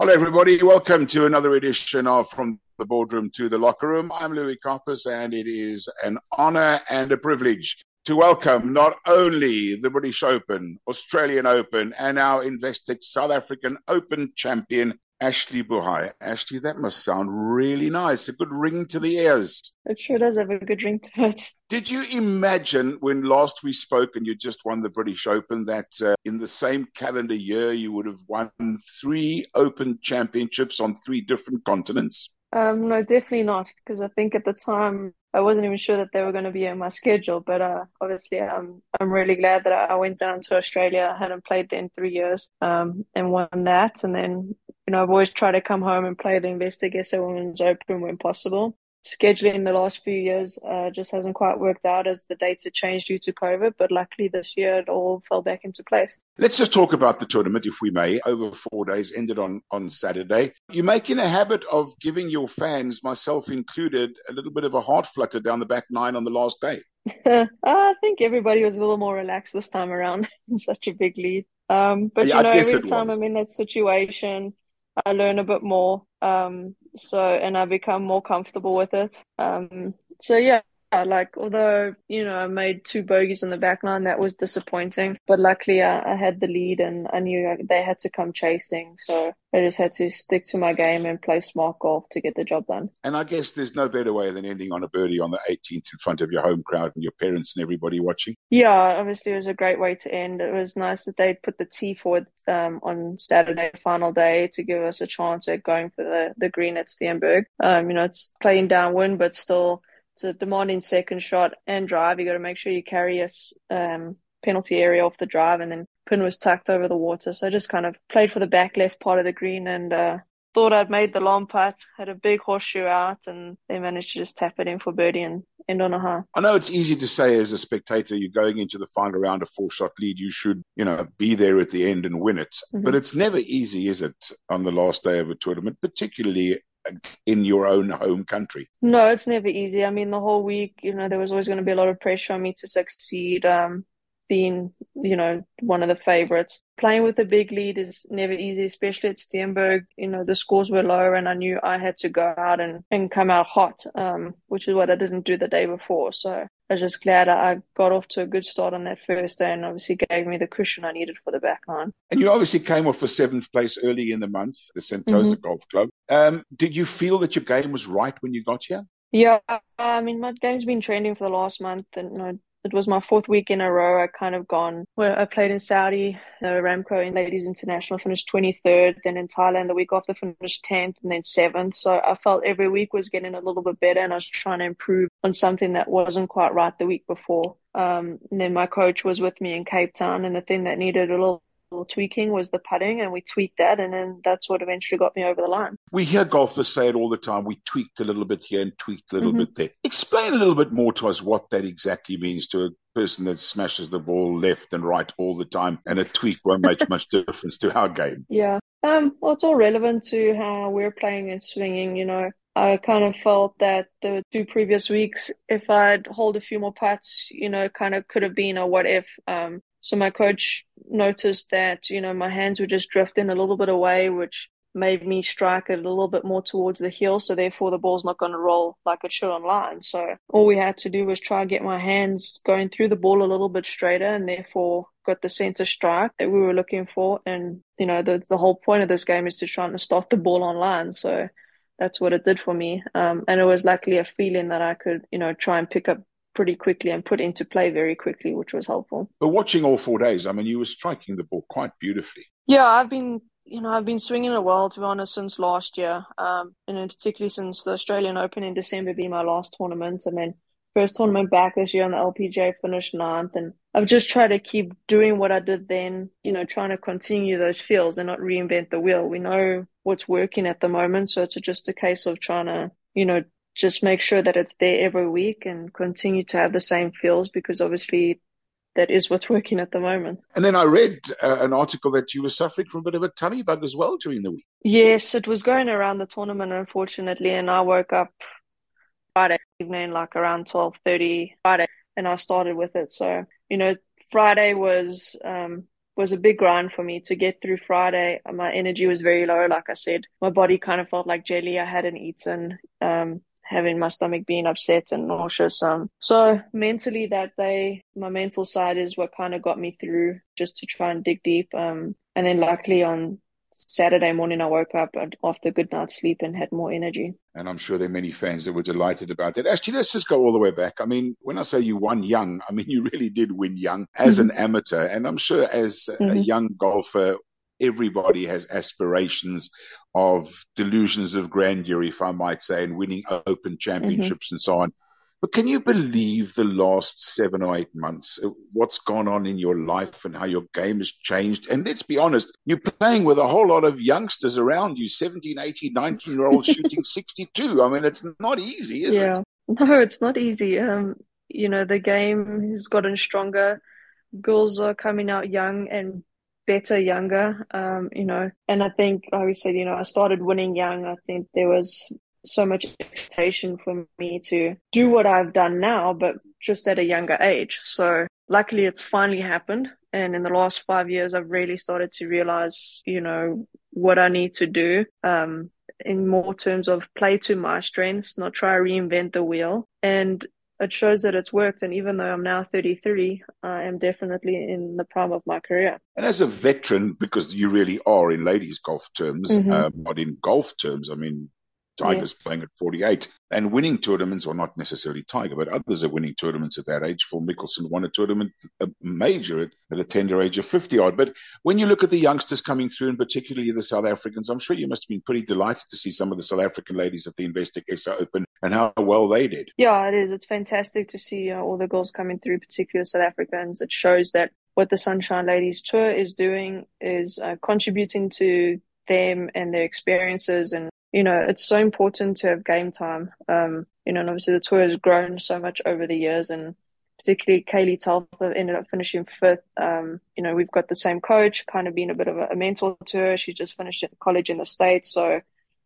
Hello, everybody. Welcome to another edition of From the Boardroom to the Locker Room. I'm Louis Karpas, and it is an honor and a privilege to welcome not only the British Open, Australian Open, and our Investec South African Open champion, Ashleigh Buhai. Ashley, that must sound really nice. A good ring to the ears. It sure does have a good ring to it. Did you imagine when last we spoke and you just won the British Open that uh, in the same calendar year you would have won three Open championships on three different continents? Um, no, definitely not, because I think at the time I wasn't even sure that they were going to be in my schedule. But uh, obviously, I'm I'm really glad that I went down to Australia. I hadn't played there in three years, um, and won that. And then you know I've always tried to come home and play the Investec SA Women's Open when possible scheduling the last few years uh, just hasn't quite worked out as the dates have changed due to COVID. But luckily this year it all fell back into place. Let's just talk about the tournament, if we may. Over four days, ended on, on Saturday. You're making a habit of giving your fans, myself included, a little bit of a heart flutter down the back nine on the last day. I think everybody was a little more relaxed this time around in such a big lead. Um, but yeah, you know, every time was. I'm in that situation, I learn a bit more. Um, so, and I become more comfortable with it. Um, so yeah, like although you know I made two bogeys in the back nine, that was disappointing. But luckily, I, I, had the lead, and I knew they had to come chasing. So I just had to stick to my game and play smart golf to get the job done. And I guess there's no better way than ending on a birdie on the 18th in front of your home crowd and your parents and everybody watching. Yeah, obviously it was a great way to end. It was nice that they put the tee forward um, on Saturday, final day, to give us a chance at going for the the green at Steenberg. Um, you know, it's playing downwind, but still it's a demanding second shot and drive. You got to make sure you carry a um, penalty area off the drive, and then pin was tucked over the water. So I just kind of played for the back left part of the green and uh, thought I'd made the long putt. Had a big horseshoe out, and they managed to just tap it in for birdie and end on a high. I know it's easy to say as a spectator, you're going into the final round, a four shot lead, you should, you know, be there at the end and win it. Mm-hmm. But it's never easy, is it, on the last day of a tournament, particularly in your own home country? No, it's never easy. I mean, the whole week, you know, there was always going to be a lot of pressure on me to succeed. Um, being, you know, one of the favorites. Playing with a big lead is never easy, especially at Steenberg. You know, the scores were low and I knew I had to go out and, and come out hot, um, which is what I didn't do the day before. So was just glad I got off to a good start on that first day and obviously gave me the cushion I needed for the back nine. And you obviously came off for seventh place early in the month, the Sentosa mm-hmm. Golf Club. Um, did you feel that your game was right when you got here? Yeah, I mean, my game's been trending for the last month, and you know, it was my fourth week in a row. I kind of gone where I played in Saudi, the Aramco in Ladies International finished 23rd. Then in Thailand, the week after finished 10th and then 7th. So I felt every week was getting a little bit better and I was trying to improve on something that wasn't quite right the week before. Um, and then my coach was with me in Cape Town and the thing that needed a little tweaking was the putting, and we tweaked that, and then that's what eventually got me over the line. We hear golfers say it all the time. We tweaked a little bit here and tweaked a little mm-hmm. bit there. Explain a little bit more to us what that exactly means to a person that smashes the ball left and right all the time, and a tweak won't make much difference to our game. Yeah. Um, well, it's all relevant to how we're playing and swinging. You know, I kind of felt that the two previous weeks, if I'd hold a few more putts, you know, kind of could have been a what if. Um, so my coach noticed that, you know, my hands were just drifting a little bit away, which made me strike it a little bit more towards the heel. So therefore the ball's not going to roll like it should on line. So all we had to do was try and get my hands going through the ball a little bit straighter and therefore got the center strike that we were looking for. And, you know, the, the whole point of this game is to try and stop the ball on line. So that's what it did for me. Um, and it was luckily a feeling that I could, you know, try and pick up pretty quickly and put into play very quickly, which was helpful. But watching all four days, I mean, you were striking the ball quite beautifully. Yeah, I've been, you know, I've been swinging it well, to be honest, since last year, um, and particularly since the Australian Open in December being my last tournament, and then first tournament back this year on the LPGA finished ninth, and I've just tried to keep doing what I did then, you know, trying to continue those feels and not reinvent the wheel. We know what's working at the moment, so it's just a case of trying to, you know, just make sure that it's there every week and continue to have the same feels because obviously that is what's working at the moment. And then I read uh, an article that you were suffering from a bit of a tummy bug as well during the week. Yes, it was going around the tournament, unfortunately, and I woke up Friday evening, like around twelve thirty Friday, and I started with it. So you know, Friday was um, was a big grind for me to get through Friday. My energy was very low. Like I said, my body kind of felt like jelly. I hadn't eaten. Um, having my stomach being upset and nauseous. Um, so mentally that day, my mental side is what kind of got me through just to try and dig deep. Um, and then luckily on Saturday morning, I woke up after a good night's sleep and had more energy. And I'm sure there are many fans that were delighted about that. Actually, let's just go all the way back. I mean, when I say you won young, I mean, you really did win young as mm-hmm. an amateur. And I'm sure as mm-hmm. a young golfer, everybody has aspirations of delusions of grandeur, if I might say, and winning open championships mm-hmm. and so on. But can you believe the last seven or eight months, uh, what's gone on in your life and how your game has changed? And let's be honest, you're playing with a whole lot of youngsters around you, 17, 18, 19 year olds shooting 62. I mean, it's not easy, is yeah. it? No, it's not easy. Um, you know, the game has gotten stronger. Girls are coming out young and better younger, um, you know, and I think, like we said, you know, I started winning young. I think there was so much expectation for me to do what I've done now, but just at a younger age. So luckily it's finally happened. And in the last five years, I've really started to realize, you know, what I need to do, um, in more terms of play to my strengths, not try to reinvent the wheel. And it shows that it's worked. And even though I'm now 33, I am definitely in the prime of my career. And as a veteran, because you really are in ladies golf terms, mm-hmm. uh, but in golf terms, I mean, Tiger's yeah. playing at 48 and winning tournaments, or not necessarily Tiger, but others are winning tournaments at that age. Phil Mickelson won a tournament, a major at, at a tender age of 50 odd. But when you look at the youngsters coming through, and particularly the South Africans, I'm sure you must have been pretty delighted to see some of the South African ladies at the Investec SA Open and how well they did. Yeah, it is. It's fantastic to see uh, all the girls coming through, particularly South Africans. It shows that what the Sunshine Ladies Tour is doing is uh, contributing to them and their experiences and you know, it's so important to have game time. Um, you know, and obviously the tour has grown so much over the years and particularly Kaylee Telfer ended up finishing fifth. Um, you know, we've got the same coach, kind of been a bit of a, a mentor to her. She just finished college in the States. So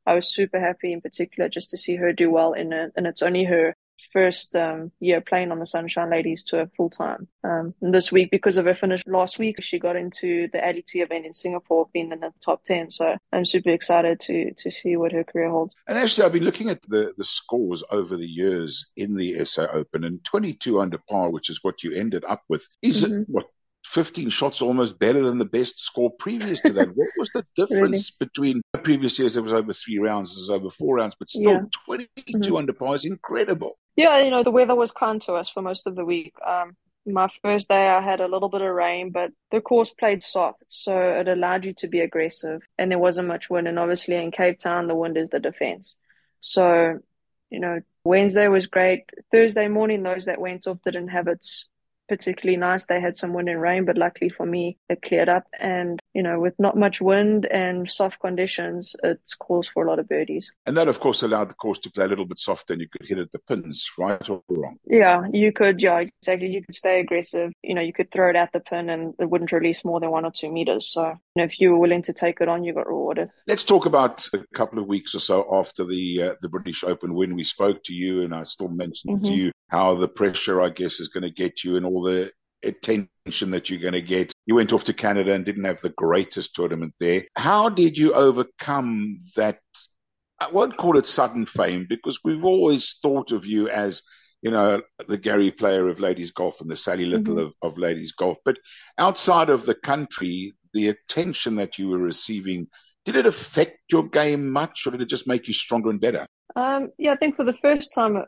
I was super happy in particular just to see her do well in it. And it's only her first um, year playing on the Sunshine Ladies Tour full time. Um, this week, because of her finish last week, she got into the ADT event in Singapore, being in the top 10. So I'm super excited to to see what her career holds. And actually, I've been looking at the, the scores over the years in the SA Open, and 22 under par, which is what you ended up with, is mm-hmm. it what 15 shots almost better than the best score previous to that. what was the difference really? between previous years? It was over three rounds, it was over four rounds, but still yeah. 22 mm-hmm. under par is incredible. Yeah, you know, the weather was kind to us for most of the week. Um, my first day, I had a little bit of rain, but the course played soft, so it allowed you to be aggressive, and there wasn't much wind. And obviously, in Cape Town, the wind is the defense. So, you know, Wednesday was great. Thursday morning, those that went off didn't have its particularly nice. They had some wind and rain, but luckily for me, it cleared up. And, you know, with not much wind and soft conditions, it calls for a lot of birdies. And that, of course, allowed the course to play a little bit softer and you could hit at the pins, right or wrong? Yeah, you could. Yeah, exactly. You could stay aggressive. You know, you could throw it at the pin and it wouldn't release more than one or two meters. So, you know, if you were willing to take it on, you got rewarded. Let's talk about a couple of weeks or so after the uh, the British Open when we spoke to you and I still mentioned mm-hmm. to you how the pressure, I guess, is going to get you and all the attention that you're going to get. You went off to Canada and didn't have the greatest tournament there. How did you overcome that? I won't call it sudden fame because we've always thought of you as, you know, the Gary Player of ladies golf and the Sally Little mm-hmm. of, of ladies golf. But outside of the country, the attention that you were receiving, did it affect your game much or did it just make you stronger and better? Um, yeah, I think for the first time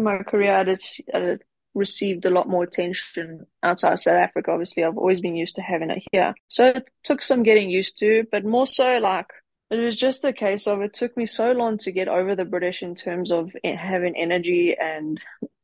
my career, I just uh, received a lot more attention outside South Africa. Obviously, I've always been used to having it here. So it took some getting used to, but more so like it was just a case of it took me so long to get over the British in terms of having energy and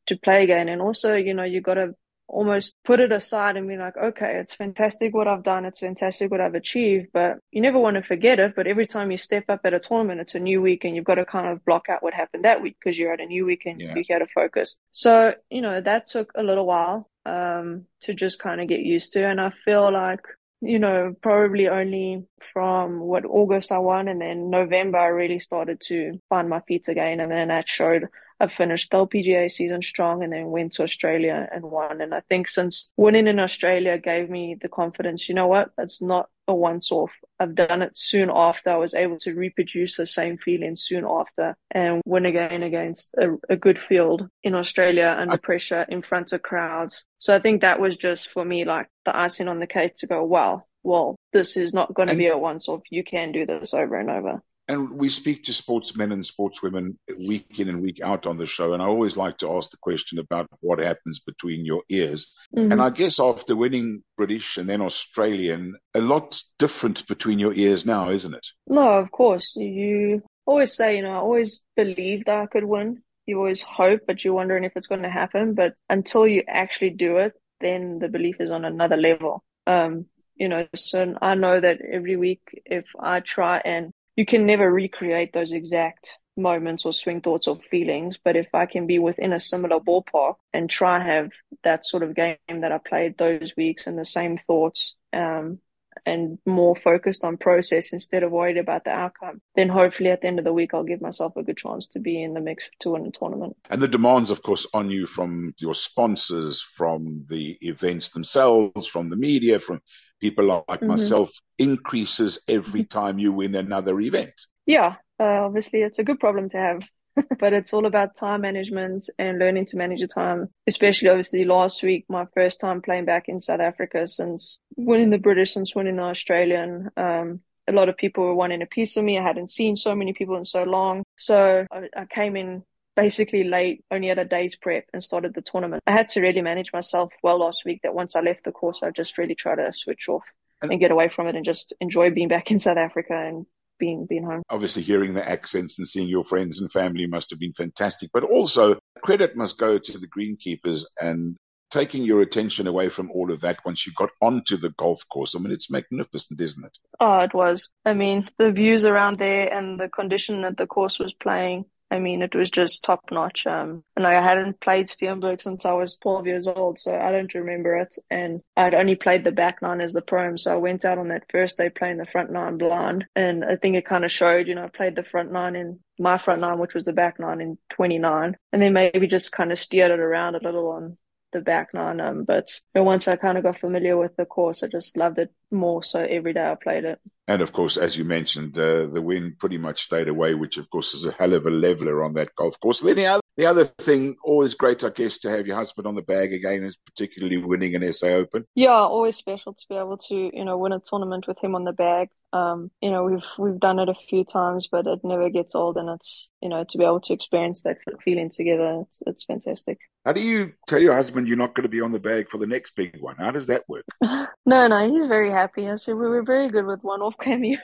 to play again. And also, you know, you got to almost put it aside and be like, okay, it's fantastic what I've done. It's fantastic what I've achieved, but you never want to forget it. But every time you step up at a tournament, it's a new week and you've got to kind of block out what happened that week because you're at a new week and yeah. you got to focus. So, you know, that took a little while, um, to just kind of get used to. And I feel like, you know, probably only from what August I won and then November I really started to find my feet again. And then that showed I finished the LPGA season strong and then went to Australia and won. And I think since winning in Australia gave me the confidence, you know what? It's not a once off. I've done it soon after. I was able to reproduce the same feeling soon after and win again against a, a good field in Australia under pressure in front of crowds. So I think that was just for me like the icing on the cake to go, wow, well, this is not going to be a once off. You can do this over and over and we speak to sportsmen and sportswomen week in and week out on the show. And I always like to ask the question about what happens between your ears. Mm-hmm. And I guess after winning British and then Australian, a lot different between your ears now, isn't it? No, of course. You always say, you know, I always believed I could win. You always hope, but you're wondering if it's going to happen. But until you actually do it, then the belief is on another level. Um, you know, so I know that every week if I try and you can never recreate those exact moments or swing thoughts or feelings. But if I can be within a similar ballpark and try have that sort of game that I played those weeks and the same thoughts, um, and more focused on process instead of worried about the outcome, then hopefully at the end of the week, I'll give myself a good chance to be in the mix to win the tournament. And the demands, of course, on you from your sponsors, from the events themselves, from the media, from people like mm-hmm. myself increases every time you win another event. Yeah, uh, obviously it's a good problem to have. but it's all about time management and learning to manage your time. Especially obviously last week, my first time playing back in South Africa since winning the British, since winning the Australian. Um, a lot of people were wanting a piece of me. I hadn't seen so many people in so long. So I, I came in basically late, only had a day's prep and started the tournament. I had to really manage myself well last week that once I left the course, I just really try to switch off and, and get away from it and just enjoy being back in South Africa and being being home. Obviously, hearing the accents and seeing your friends and family must have been fantastic. But also, credit must go to the greenkeepers and taking your attention away from all of that once you got onto the golf course. I mean, it's magnificent, isn't it? Oh, it was. I mean, the views around there and the condition that the course was playing I mean, it was just top notch. Um, and I hadn't played Steenberg since I was 12 years old, so I don't remember it. And I'd only played the back nine as the pro, so I went out on that first day playing the front nine blind. And I think it kind of showed, you know, I played the front nine in my front nine, which was the back nine in 29, and then maybe just kind of steered it around a little on the back nine. Um, but once I kind of got familiar with the course, I just loved it more. So every day I played it. And of course, as you mentioned, uh, the wind pretty much stayed away, which of course is a hell of a leveler on that golf course. Then the other, the other thing, always great, I guess, to have your husband on the bag again, is particularly winning an SA Open. Yeah, always special to be able to, you know, win a tournament with him on the bag. Um, you know, we've we've done it a few times, but it never gets old, and it's you know to be able to experience that feeling together, it's it's fantastic. How do you tell your husband you're not going to be on the bag for the next big one? How does that work? no, no, he's very happy. Said we were very good with one-off cameos.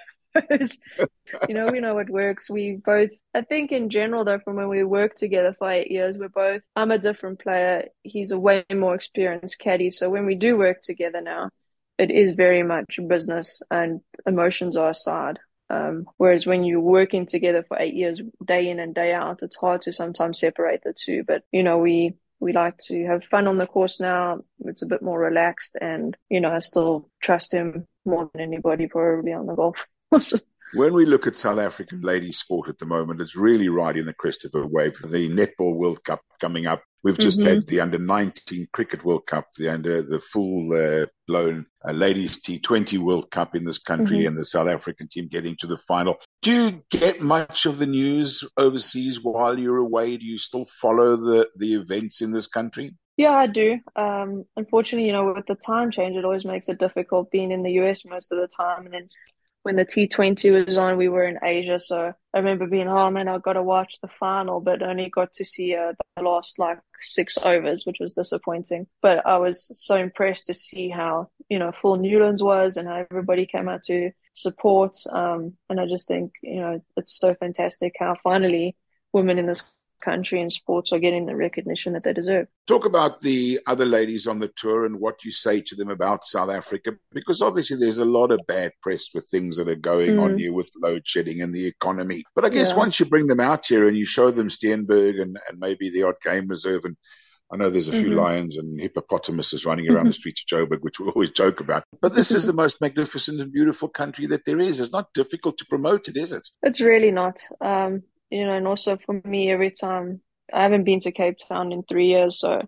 you know, we know it works. We both, I think, in general, though, from when we worked together for eight years, we're both. I'm a different player. He's a way more experienced caddy. So when we do work together now, it is very much business and emotions are aside. Um, whereas when you're working together for eight years, day in and day out, it's hard to sometimes separate the two. But you know, we we like to have fun on the course now. It's a bit more relaxed, and you know, I still trust him more than anybody probably on the golf course. When we look at South African ladies sport at the moment, it's really riding the crest of a wave. The Netball World Cup coming up. We've just mm-hmm. had the under 19 Cricket World Cup, the under the full uh, blown uh, ladies T20 World Cup in this country, mm-hmm. and the South African team getting to the final. Do you get much of the news overseas while you're away? Do you still follow the the events in this country? Yeah, I do. Um, unfortunately, you know, with the time change, it always makes it difficult being in the US most of the time, and then when the T20 was on, we were in Asia. So I remember being, oh man, I got to watch the final, but only got to see uh, the last like six overs, which was disappointing. But I was so impressed to see how, you know, full Newlands was and how everybody came out to support. Um, and I just think, you know, it's so fantastic how finally women in this country and sports are getting the recognition that they deserve. Talk about the other ladies on the tour and what you say to them about South Africa, because obviously there's a lot of bad press with things that are going mm. on here with load shedding and the economy. But I guess yeah. once you bring them out here and you show them Steenberg and, and maybe the odd game reserve and I know there's a few mm-hmm. lions and hippopotamuses running around mm-hmm. the streets of Joburg, which we always joke about. But this is the most magnificent and beautiful country that there is. It's not difficult to promote it, is it? It's really not. Um, you know, and also for me, every time I haven't been to Cape Town in three years, so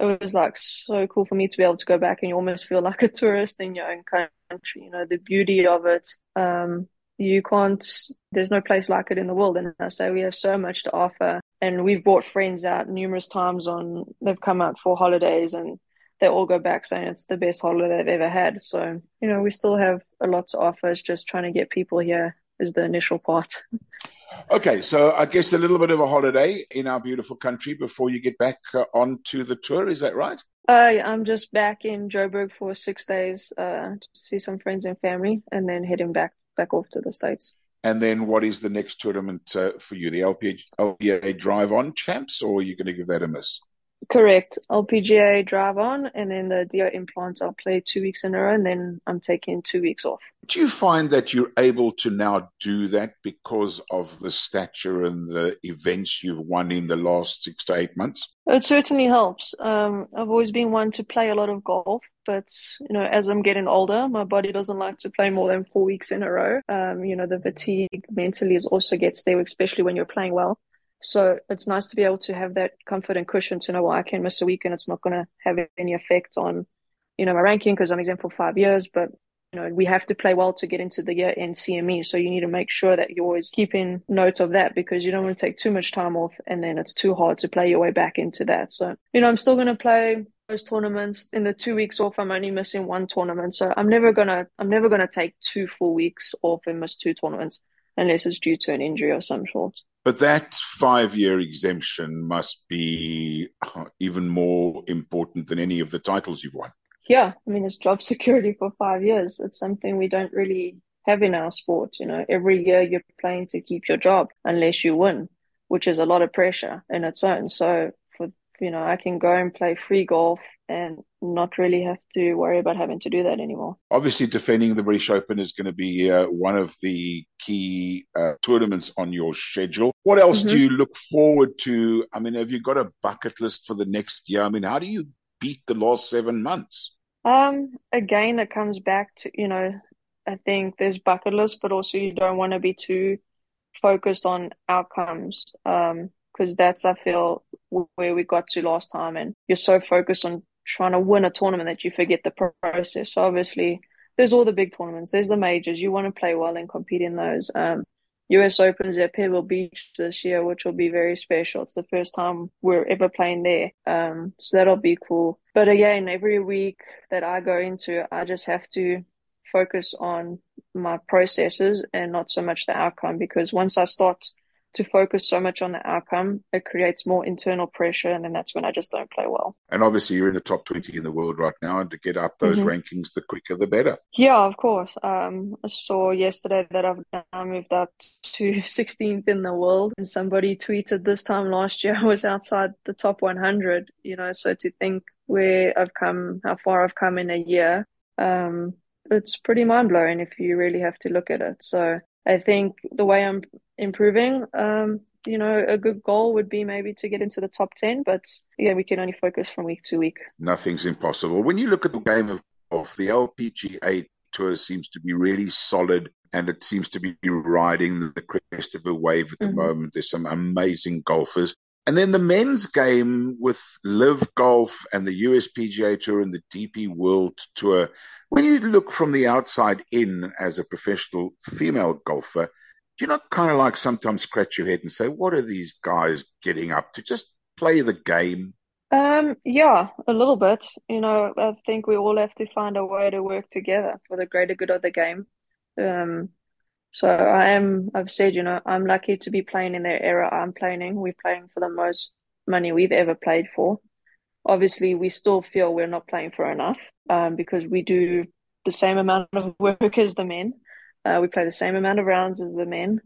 it was like so cool for me to be able to go back and you almost feel like a tourist in your own country. You know, the beauty of it. Um, you can't, there's no place like it in the world. And I say we have so much to offer. And we've brought friends out numerous times on, they've come out for holidays and they all go back saying it's the best holiday they've ever had. So, you know, we still have a lot to offer. It's just trying to get people here is the initial part. Okay, so I guess a little bit of a holiday in our beautiful country before you get back uh, onto the tour. Is that right? Uh, I'm just back in Joburg for six days uh, to see some friends and family, and then heading back back off to the states. And then, what is the next tournament uh, for you? The LPGA, Drive On Champs, or are you going to give that a miss? Correct. LPGA drive on, and then the DIO implants I'll play two weeks in a row, and then I'm taking two weeks off. Do you find that you're able to now do that because of the stature and the events you've won in the last six to eight months? It certainly helps. Um, I've always been one to play a lot of golf, but you know, as I'm getting older, my body doesn't like to play more than four weeks in a row. Um, you know, the fatigue mentally is also gets there, especially when you're playing well. So it's nice to be able to have that comfort and cushion to know, well, I can miss a week and it's not going to have any effect on, you know, my ranking because I'm exempt for five years. But, you know, we have to play well to get into the year end CME. So you need to make sure that you're always keeping notes of that because you don't want to take too much time off and then it's too hard to play your way back into that. So, you know, I'm still going to play those tournaments in the two weeks off i'm only missing one tournament so i'm never gonna i'm never gonna take two full weeks off and miss two tournaments unless it's due to an injury of some sort but that five year exemption must be uh, even more important than any of the titles you've won. Yeah, I mean, it's job security for five years. It's something we don't really have in our sport. You know, every year you're playing to keep your job unless you win, which is a lot of pressure in its own. So you know, I can go and play free golf and not really have to worry about having to do that anymore. Obviously, defending the British Open is going to be uh, one of the key uh, tournaments on your schedule. What else mm-hmm. do you look forward to? I mean, have you got a bucket list for the next year? I mean, how do you beat the last seven months? Um, again, it comes back to, you know, I think there's bucket list, but also you don't want to be too focused on outcomes. Um, because that's I feel where we got to last time, and you're so focused on trying to win a tournament that you forget the process. So obviously, there's all the big tournaments, there's the majors. You want to play well and compete in those. Um, US Opens at Pebble Beach this year, which will be very special. It's the first time we're ever playing there. Um, so that'll be cool. But again, every week that I go into, I just have to focus on my processes and not so much the outcome because once I start to focus so much on the outcome, it creates more internal pressure, and then that's when I just don't play well. And obviously, you're in the top 20 in the world right now, and to get up those mm-hmm. rankings, the quicker the better. Yeah, of course. Um, I saw yesterday that I've now moved up to 16th in the world, and somebody tweeted this time last year I was outside the top 100. You know, so to think where I've come, how far I've come in a year, um, it's pretty mind blowing if you really have to look at it. So I think the way I'm improving, um, you know, a good goal would be maybe to get into the top 10, but yeah, we can only focus from week to week. Nothing's impossible. When you look at the game of golf, the LPGA tour seems to be really solid and it seems to be riding the crest of a wave at the mm-hmm. moment. There's some amazing golfers. And then the men's game with LIV Golf and the USPGA Tour and the DP World Tour. When you look from the outside in as a professional female golfer, do you not kind of like sometimes scratch your head and say, what are these guys getting up to? Just play the game. Um, yeah, a little bit. You know, I think we all have to find a way to work together for the greater good of the game. Um, so I am, I've said, you know, I'm lucky to be playing in their era I'm playing We're playing for the most money we've ever played for. Obviously, we still feel we're not playing for enough um, because we do the same amount of work as the men. Uh, we play the same amount of rounds as the men.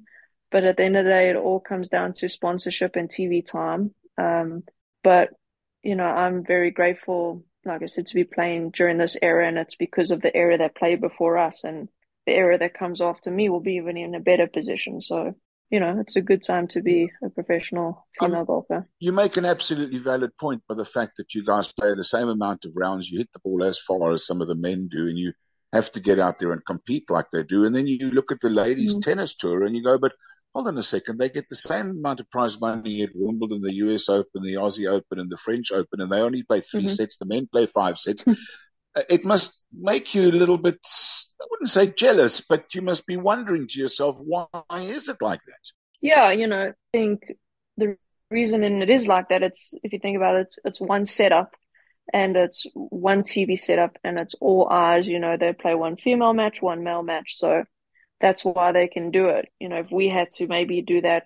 But at the end of the day, it all comes down to sponsorship and TV time. Um, but, you know, I'm very grateful, like I said, to be playing during this era. And it's because of the era that played before us. And the era that comes after me will be even in a better position. So, you know, it's a good time to be a professional female um, golfer. You make an absolutely valid point by the fact that you guys play the same amount of rounds. You hit the ball as far as some of the men do, and you have to get out there and compete like they do. And then you look at the ladies' mm tennis tour and you go, but hold on a second, they get the same amount of prize money at Wimbledon, the US Open, the Aussie Open, and the French Open, and they only play 3 mm-hmm. sets. The men play five sets. Uh, it must make you a little bit, I wouldn't say jealous, but you must be wondering to yourself, why is it like that? Yeah, you know, I think the reason and it is like that, it's, if you think about it, it's, it's one setup and it's one TV setup and it's all eyes, you know, they play one female match, one male match. So that's why they can do it. You know, if we had to maybe do that,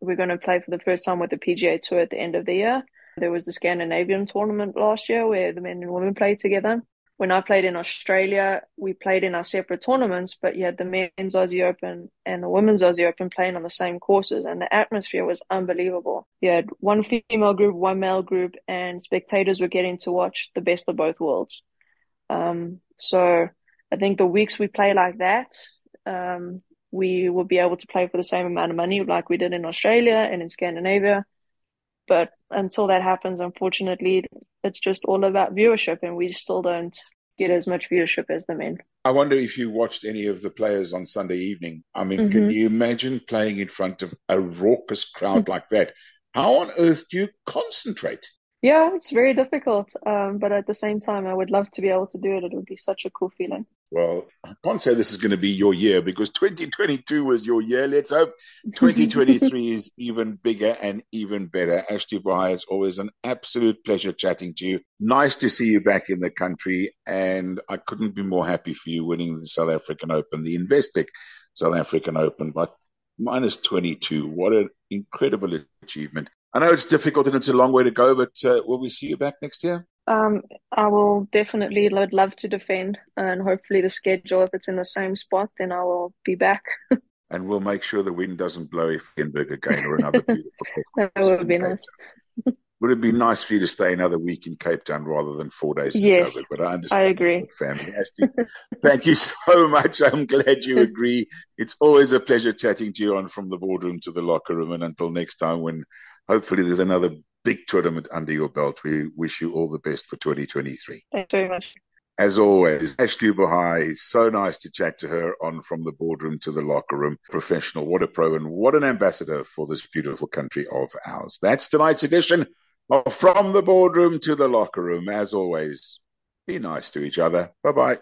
we're going to play for the first time with the PGA Tour at the end of the year. There was the Scandinavian tournament last year where the men and women played together. When I played in Australia, we played in our separate tournaments, but you had the men's Aussie Open and the women's Aussie Open playing on the same courses, and the atmosphere was unbelievable. You had one female group, one male group, and spectators were getting to watch the best of both worlds. Um, so I think the weeks we play like that, um, we will be able to play for the same amount of money like we did in Australia and in Scandinavia. But until that happens, unfortunately, it's just all about viewership, and we still don't get as much viewership as the men. I wonder if you watched any of the players on Sunday evening. I mean, mm-hmm. can you imagine playing in front of a raucous crowd like that? How on earth do you concentrate? Yeah, it's very difficult. Um, but at the same time, I would love to be able to do it. It would be such a cool feeling. Well, I can't say this is going to be your year because 2022 was your year. Let's hope 2023 is even bigger and even better. Ashleigh Buhai, it's always an absolute pleasure chatting to you. Nice to see you back in the country. And I couldn't be more happy for you winning the South African Open, the Investec South African Open, by minus 22. What an incredible achievement. I know it's difficult and it's a long way to go, but uh, will we see you back next year? Um, I will definitely would love to defend, and hopefully the schedule, if it's in the same spot, then I will be back. and we'll make sure the wind doesn't blow Steenberg again or another beautiful. that would be nice. would it be nice for you to stay another week in Cape Town rather than four days in yes, Joburg? But I understand. I agree. Family. thank you so much. I'm glad you agree. It's always a pleasure chatting to you on From the Boardroom to the Locker Room. And until next time, when hopefully there's another big tournament under your belt. We wish you all the best for 2023. Thanks very much. As always, Ashleigh Buhai, so nice to chat to her on From the Boardroom to the Locker Room. Professional, what a pro and what an ambassador for this beautiful country of ours. That's tonight's edition of From the Boardroom to the Locker Room. As always, be nice to each other. Bye bye.